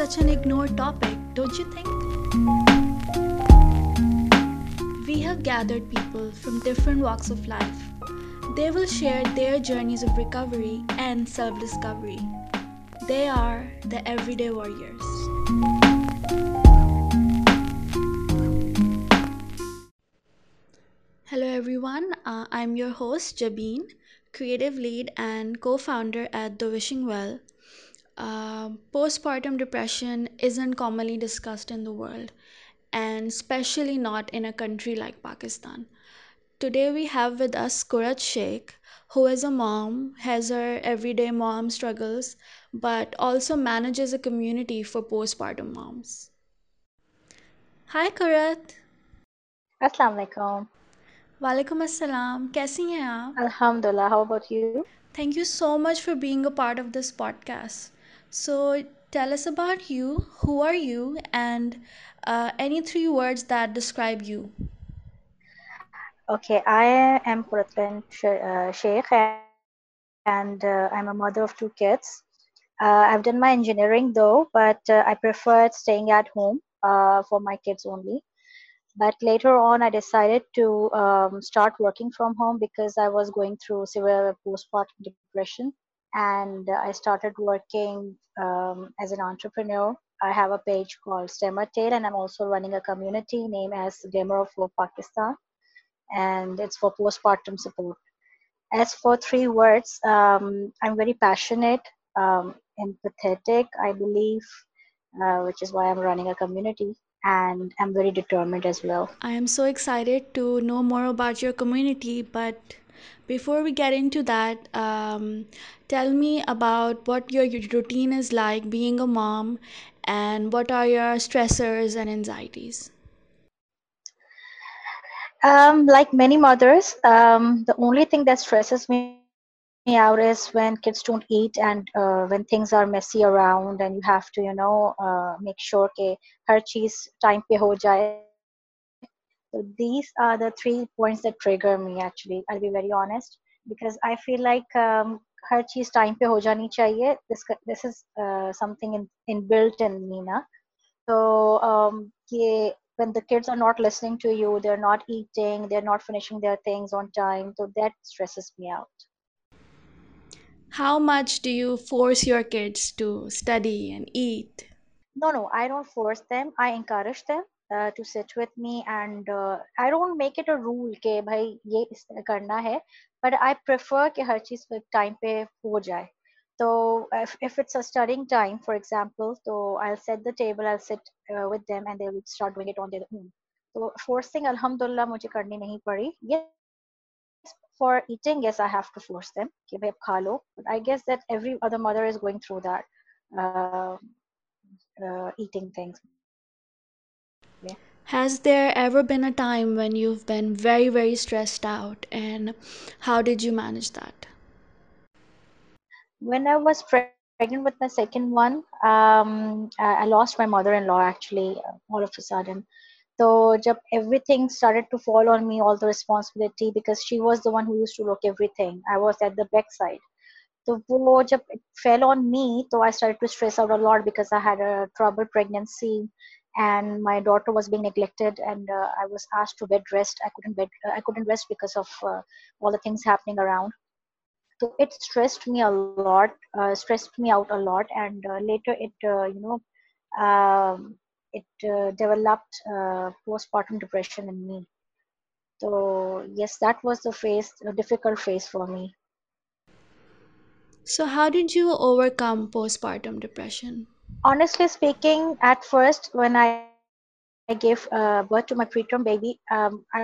such an ignored topic, don't you think? We have gathered people from different walks of life. They will share their journeys of recovery and self discovery. They are the everyday warriors. Hello, everyone. Uh, I'm your host, Jabeen, creative lead and co founder at The Wishing Well. Uh, postpartum depression isn't commonly discussed in the world, and especially not in a country like Pakistan. Today, we have with us Kurat Sheikh, who is a mom, has her everyday mom struggles, but also manages a community for postpartum moms. Hi, Kurat. Assalamu alaikum. वालेकुम अस्सलाम कैसी हैं आप Alhamdulillah. How about you? Thank you so much for being a part of this podcast. So, tell us about you. Who are you? And uh, any three words that describe you. Okay, I am Puratlan uh, Sheikh and uh, I'm a mother of two kids. Uh, I've done my engineering though, but uh, I preferred staying at home uh, for my kids only. But later on, I decided to um, start working from home because I was going through severe postpartum depression. And I started working um, as an entrepreneur. I have a page called Stemmer Tale, and I'm also running a community named as of Hope Pakistan, and it's for postpartum support. As for three words, um, I'm very passionate, um, empathetic, I believe, uh, which is why I'm running a community and I'm very determined as well. I am so excited to know more about your community, but before we get into that, um, tell me about what your routine is like being a mom and what are your stressors and anxieties. Um, like many mothers, um, the only thing that stresses me out is when kids don't eat and uh, when things are messy around and you have to you know uh, make sure that har cheez time pe ho jaye so these are the three points that trigger me actually. I'll be very honest because i feel like um, cheez time pe ho jani chahiye this this is uh, something in inbuilt in me na so um ye, when the kids are not listening to you they're not eating they're not finishing their things on time so that stresses me out. How much do you force your kids to study and eat? No, no, I don't force them. I encourage them uh, to sit with me and uh, i don't make it a rule के भाई ये करना है, but i prefer कि हर चीज़ पे time पे ho जाए. so if, if it's a studying time for example so i'll set the table i'll sit uh, with them and they will start doing it on their own so forcing alhamdulillah मुझे करनी नहीं पड़ी. yes for eating yes i have to force them कि भाई ab kha but i guess that every other mother is going through that uh, uh, eating things has there ever been a time when you've been very, very stressed out, and how did you manage that? When I was pregnant with my second one, um, I lost my mother in law actually all of a sudden. So everything started to fall on me, all the responsibility, because she was the one who used to look everything. I was at the backside. So when it fell on me, so I started to stress out a lot because I had a trouble pregnancy and my daughter was being neglected and uh, I was asked to bed rest. I couldn't bed, uh, I couldn't rest because of uh, all the things happening around. So it stressed me a lot, uh, stressed me out a lot, and uh, later it, uh, you know, um, it developed postpartum depression in me. So yes, that was the phase, a difficult phase for me. So how did you overcome postpartum depression? Honestly speaking, at first when I, I gave uh, birth to my preterm baby, um, I,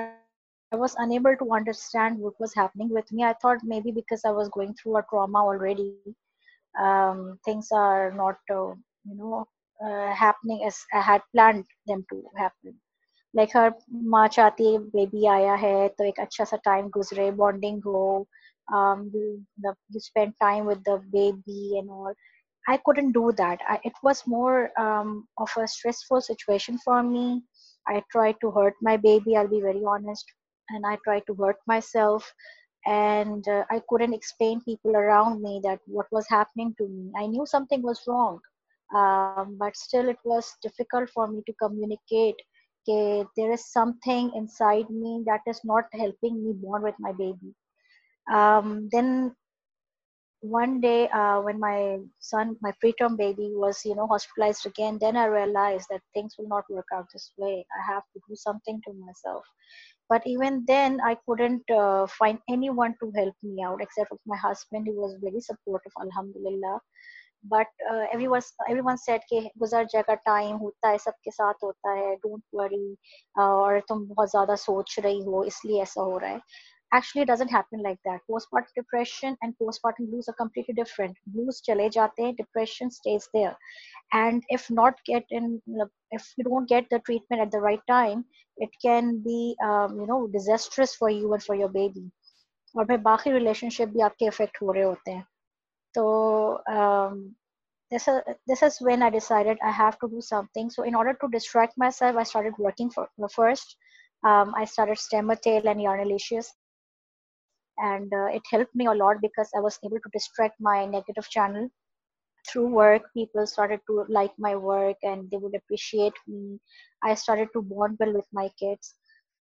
I was unable to understand what was happening with me. I thought maybe because I was going through a trauma already, um, things are not, uh, you know, uh, happening as I had planned them to happen. Like her माँ चाहती है baby आया है तो एक अच्छा सा time गुजरे बॉन्डिंग हो um, you, the, you spend time with the baby and all. I couldn't do that. I, it was more um, of a stressful situation for me. I tried to hurt my baby, I'll be very honest, and I tried to hurt myself. And uh, I couldn't explain people around me that what was happening to me. I knew something was wrong, um, but still it was difficult for me to communicate okay there is something inside me that is not helping me bond with my baby um, then one day uh, when my son my preterm baby was you know hospitalized again then i realized that things will not work out this way i have to do something to myself but even then i couldn't uh, find anyone to help me out except for my husband who was very supportive alhamdulillah but uh, everyone everyone said कि गुजर जाएगा time होता है सबके साथ होता है don't worry और तुम बहुत ज़्यादा सोच रही हो इसलिए ऐसा हो रहा है actually it doesn't happen like that postpartum depression and postpartum blues are completely different blues chale jate depression stays there and if not get in if you don't get the treatment at the right time it can be um, you know disastrous for you and for your baby और बाकी relationship भी आपके effect हो रहे होते हैं तो um, this is this is when I decided I have to do something. So in order to distract myself, I started working for first. Um, I started stemma tail and yarnalicious and uh, it helped me a lot because I was able to distract my negative channel through work. People started to like my work and they would appreciate me. I started to bond well with my kids.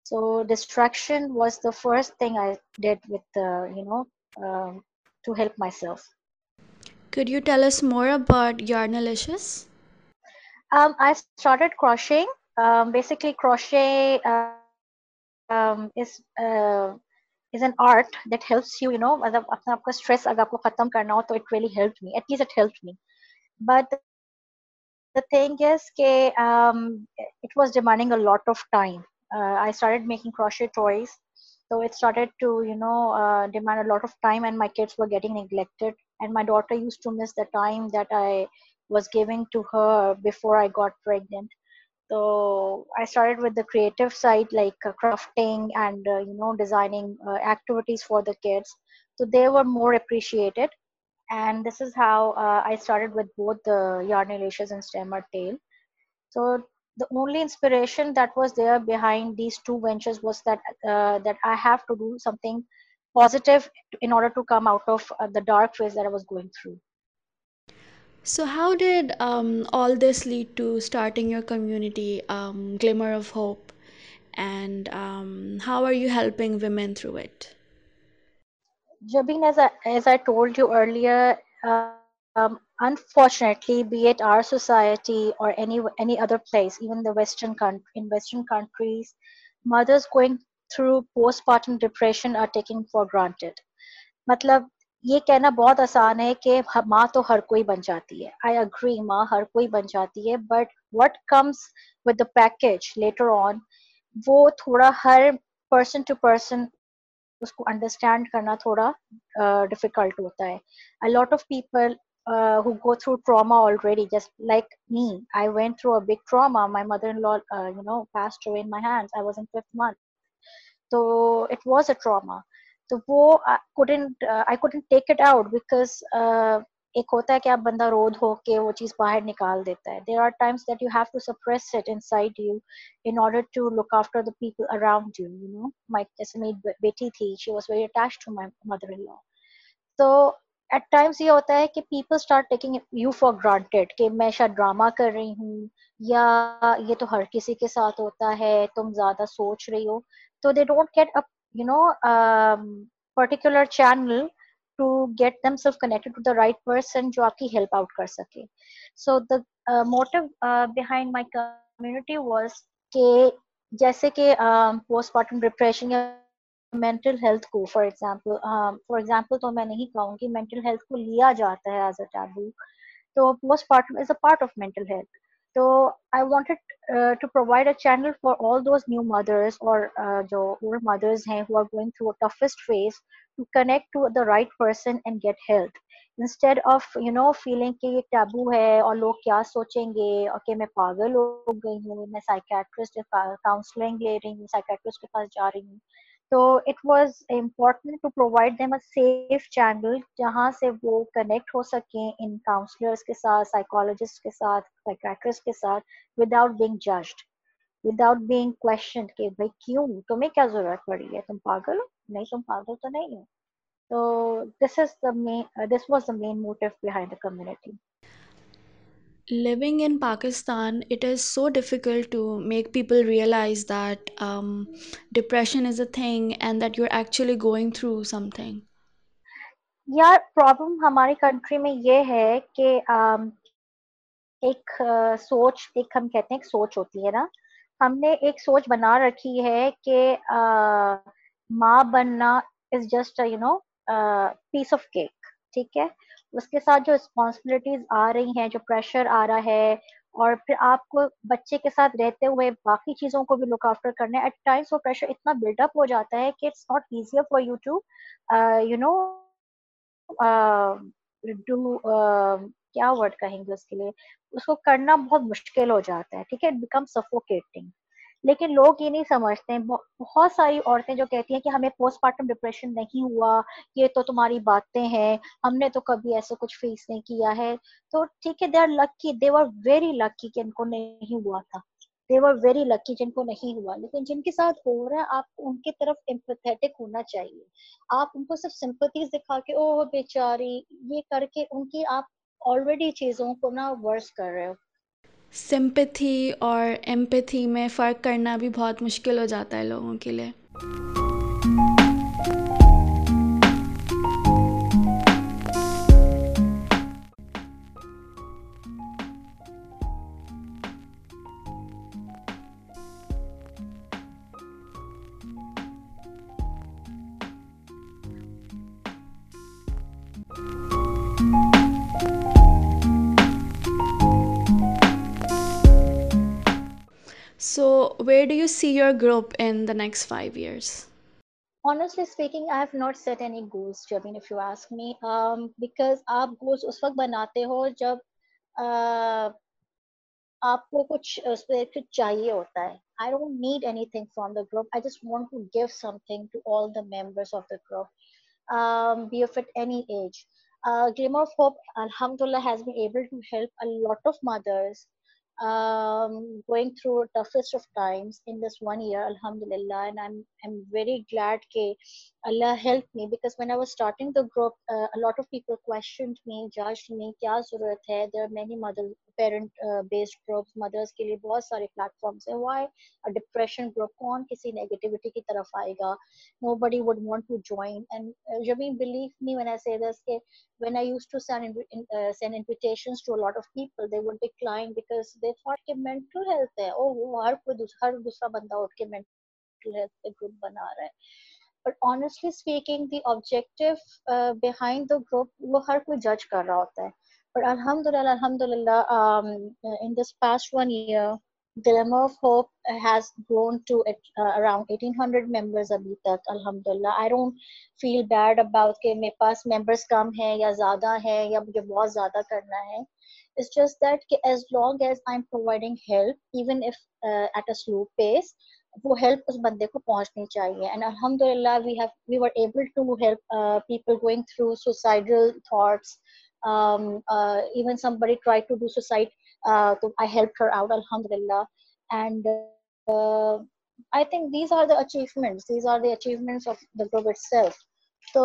So distraction was the first thing I did with the you know um, to help myself. Could you tell us more about Yarnalicious? Um, I started crocheting. Um, basically, crochet um, is uh, is an art that helps you. You know, मतलब अपना आपका stress अगर आपको खत्म करना हो तो it really helped me. At least it helped me. But the thing is that um, it was demanding a lot of time. Uh, I started making crochet toys so it started to you know uh, demand a lot of time and my kids were getting neglected and my daughter used to miss the time that i was giving to her before i got pregnant so i started with the creative side like uh, crafting and uh, you know designing uh, activities for the kids. So they were more appreciated. And this is how uh, i started with both the yarnalicious and stemmer tail. So the only inspiration that was there behind these two ventures was that uh, that I have to do something positive in order to come out of uh, the dark phase that I was going through. So, how did um, all this lead to starting your community, um, Glimmer of Hope, and um, how are you helping women through it? Jabin, as I, as I told you earlier, um, unfortunately, be it our society or any any other place, even the Western country, in Western countries, mothers going through postpartum depression are taken for granted. मतलब ये कहना बहुत आसान है कि माँ तो हर कोई बन जाती है। आई अग्री माँ हर कोई बन जाती है but what comes with the package later on वो थोड़ा हर पर्सन टू पर्सन उसको अंडरस्टैंड करना थोड़ा डिफ़िकल्ट uh, होता है। A lot of people who go through trauma already just like me I went through a big trauma my mother in law you know passed in my hands I was in fifth month तो it was a trauma तो वो I couldn't take it out because एक होता है कि आप बंदा रोध हो के वो चीज़ बाहर निकाल देता है। There are times that you have to suppress it inside you in order to look after the people around you you know my जैसे मेरी बेटी थी she was very attach to my mother in law तो at times ये होता है कि people start taking you for granted कि मैं शायद ड्रामा कर रही हूँ या ये तो हर किसी के साथ होता है, तुम ज़्यादा सोच रही हो। तो they don't get a you know um, particular channel to get themselves connected to the right person jo aapki help out kar sake so the uh, motive uh, behind my community was ke jaise ke um, postpartum depression या mental health को for example for example तो मैं नहीं कहूँगी mental health को लिया जाता है एज अ टैबू तो postpartum is a part of mental health तो I wanted to provide a channel for all those new mothers और जो ओल्ड मदर्स हैं who are going through a toughest phase to connect to the right person and get help instead of you know feeling कि ये taboo है और लोग क्या सोचेंगे और कि मैं पागल हो गई हूँ मैं साइकेट्रिस्ट काउंसलिंग ले रही हूँ साइकेट्रिस्ट के पास जा रही हूँ तो it was important to provide them a safe channel जहाँ से वो कनेक्ट हो सकें इन काउंसलर्स के साथ साइकोलॉजिस्ट के साथ साइकेट्रिस्ट के साथ without being judged without being question कि भाई क्यों? तुम्हें क्या ज़रूरत पड़ी है? तुम पागल हो? नहीं, तुम पागल तो नहीं हो। तो this is the main this was the main motive behind the community living in Pakistan, it is so difficult to make people realize that um, depression is a thing and that you're actually going through something. यार problem हमारी country में ये है कि um, एक अ, सोच एक हम कहते हैं एक सोच होती है ना हमने एक सोच बना रखी है कि अ, माँ बनना is just you know piece of cake ठीक है उसके साथ जो रिस्पॉन्सिबिलिटीज आ रही हैं, जो प्रेशर आ रहा है, और फिर आपको बच्चे के साथ रहते हुए बाकी चीज़ों को भी लुक आफ्टर करना है एट टाइम्स वो प्रेशर इतना बिल्डअप हो जाता है कि it's not easier for you to you know do क्या वर्ड कहेंगे उसके लिए? उसको करना बहुत मुश्किल हो जाता है, ठीक है? इट बिकम सफोकेटिंग लेकिन लोग ये नहीं समझते हैं। बहुत सारी औरतें जो कहती हैं कि हमें पोस्टमार्टम डिप्रेशन नहीं हुआ, ये तो तुम्हारी बातें हैं, हमने तो कभी ऐसे कुछ फेस नहीं किया है। तो ठीक है they are lucky they were very lucky कि इनको नहीं हुआ था। दे वर वेरी लकी जिनको नहीं हुआ। लेकिन जिनके साथ हो रहा है आपको उनके तरफ़ एम्पथेटिक होना चाहिए। आप उनको सिर्फ़ सिंपथीज दिखा के, ओह बेचारी, ये करके उनकी आप ऑलरेडी चीज़ों को ना वर्स कर रहे हो। सिंपैथी और एम्पथी में फ़र्क करना भी बहुत मुश्किल हो जाता है लोगों के लिए। where do you see your group in the next five years? Honestly speaking, I have not set any goals, Jabin, if you ask me. Um, because आप goals उस वक्त बनाते हो जब uh, आपको कुछ उस पर कुछ चाहिए होता है I don't need anything from the group. I just want to give something to all the members of the group, um, be of at any age. Uh, Glimmer of Hope, Alhamdulillah, has been able to help a lot of mothers um, going through toughest of times in this one year, Alhamdulillah, and I'm I'm very glad that Allah help me because when I was starting the group, uh, a lot of people questioned me, judged me, kya hai? There are many mother parent uh, based groups, mothers के liye बहुत sare platforms And Why a depression group? कौन kisi negativity ki taraf आएगा? Nobody would want to join. And uh, Jabeen, believe me when I say this, के when I used to send in, uh, send invitations to a lot of people, they would decline because they thought कि mental health है. Oh, हर कोई हर दूसरा बंदा उठ के mental health पे group बना रहा है. But honestly speaking, the objective uh, behind the वो हर कोई judge कर रहा होता है. But alhamdulillah, alhamdulillah, um, in this past one year, Dilemma of Hope has grown to uh, around 1800 members अभी तक alhamdulillah I don't feel bad about कि मेरे पास members कम हैं या ज़्यादा हैं या मुझे बहुत ज़्यादा करना है it's just that as long as I'm providing help even if uh, at a slow pace वो हेल्प उस बंदे को पहुंचनी चाहिए एंड अल्हम्दुलिल्लाह we have we were able to help people going through suicidal thoughts um, uh, even somebody tried to do suicide uh, so i helped her out alhamdulillah and uh, i think these are the achievements these are the achievements of the group itself so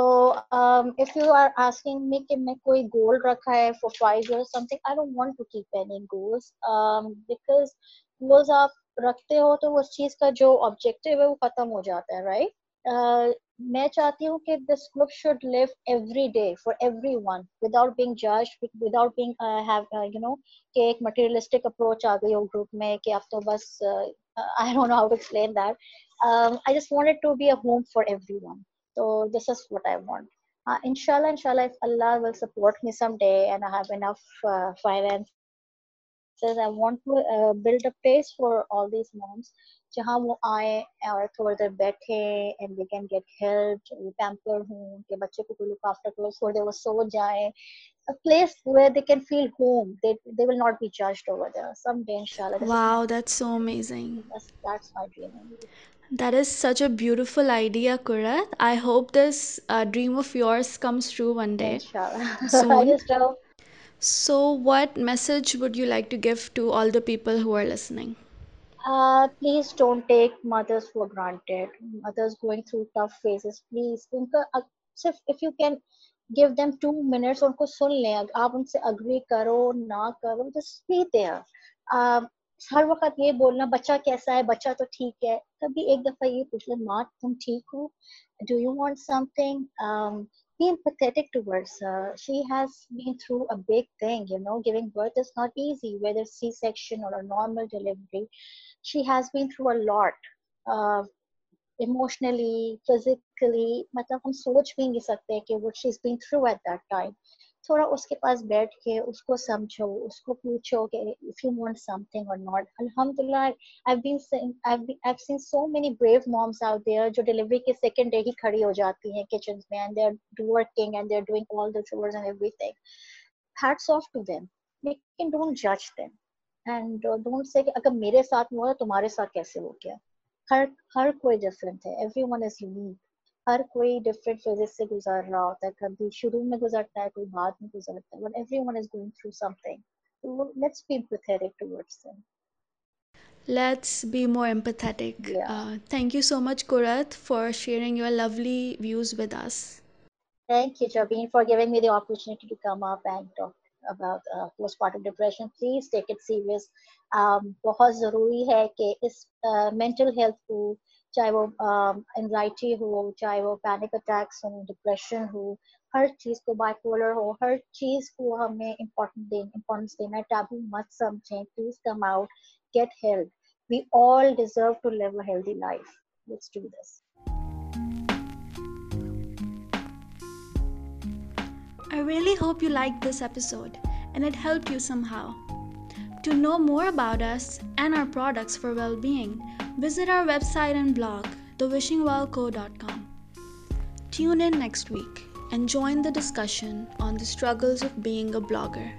um, if you are asking me कि मैं कोई goal रखा है for five years something I don't want to keep any goals um, because goals आप रखते हो तो उस चीज का जो ऑब्जेक्टिव है वो खत्म हो जाता है राइट right? uh, मैं चाहती हूँ कि this group should live every day for every one without being जज विदाउट बींग यू नो कि एक मटेरियलिस्टिक अप्रोच आ गई हो ग्रुप में कि अब तो बस I don't know how to explain that I just wanted to be a home for everyone so this is what i want uh, inshallah inshallah if allah will support me someday and i have enough uh, finance says I want to uh, build a place for all these moms जहाँ वो आए और थोड़ी देर बैठे and they can get help pamper हूँ कि बच्चे को कोई लुक आफ्टर करो थोड़ी देर वो सो जाए a place where they can feel home they they will not be judged over there someday inshallah wow that's so amazing that's, that's my dream that is such a beautiful idea kurat i hope this uh, dream of yours comes true one day inshallah soon. i just hope so, what message would you like to give to all the people who are listening? Uh, please don't take mothers for granted. Mothers going through tough phases, please. If you can give them two minutes उनको सुन लें आप उनसे agree करो ना करो just be there हर वक्त ये बोलना बच्चा कैसा है बच्चा तो ठीक है कभी एक दफ़ा ये पूछ ले माँ तुम ठीक हो do you want something be empathetic towards her. She has been through a big thing, you know, giving birth is not easy, whether C section or a normal delivery. She has been through a lot. Uh, emotionally physically मतलब हम सोच भी नहीं सकते कि she is been through at that time थोड़ा उसके पास बैठ के उसको समझो, उसको पूछो कि इफ़ यू वांट समथिंग और नॉट अल्हम्दुलिल्लाह I have been I have seen so many brave moms out there जो डिलीवरी के सेकंड डे ही खड़ी हो जाती हैं किचन में and they are working and they are doing all the chores and everything hats off to them लेकिन don't जज देम एंड डोंट से अगर मेरे साथ हुआ तो तुम्हारे साथ कैसे हो गया? हर हर कोई डिफरेंट है। एवरी वन इज़ यूनिक हर कोई डिफरेंट फेजेस से गुजर रहा होता है कभी शुरू में गुजरता है कोई बाद में गुजरता है but every one is going through something so let's be empathetic towards them let's be more empathetic yeah. uh, thank you so much kurat for sharing your lovely views with us thank you jabin for giving me the opportunity to come up and talk about uh, postpartum depression please take it serious um, बहुत ज़रूरी है कि इस mental uh, health को चाहे वो anxiety um, हो चाहे वो पैनिक अटैक्स हो डिप्रेशन हो हर चीज़ को बाइपोलर हो हर चीज़ को हमें इम्पोर्टेंट दे इम्पोर्टेंस देना है टैबू मत समझें please come out get help we all deserve to live a healthy life let's do this I really hope you liked this episode and it helped you somehow. To know more about us and our products for well being, visit our website and blog, thewishingwellco.com. Tune in next week and join the discussion on the struggles of being a blogger.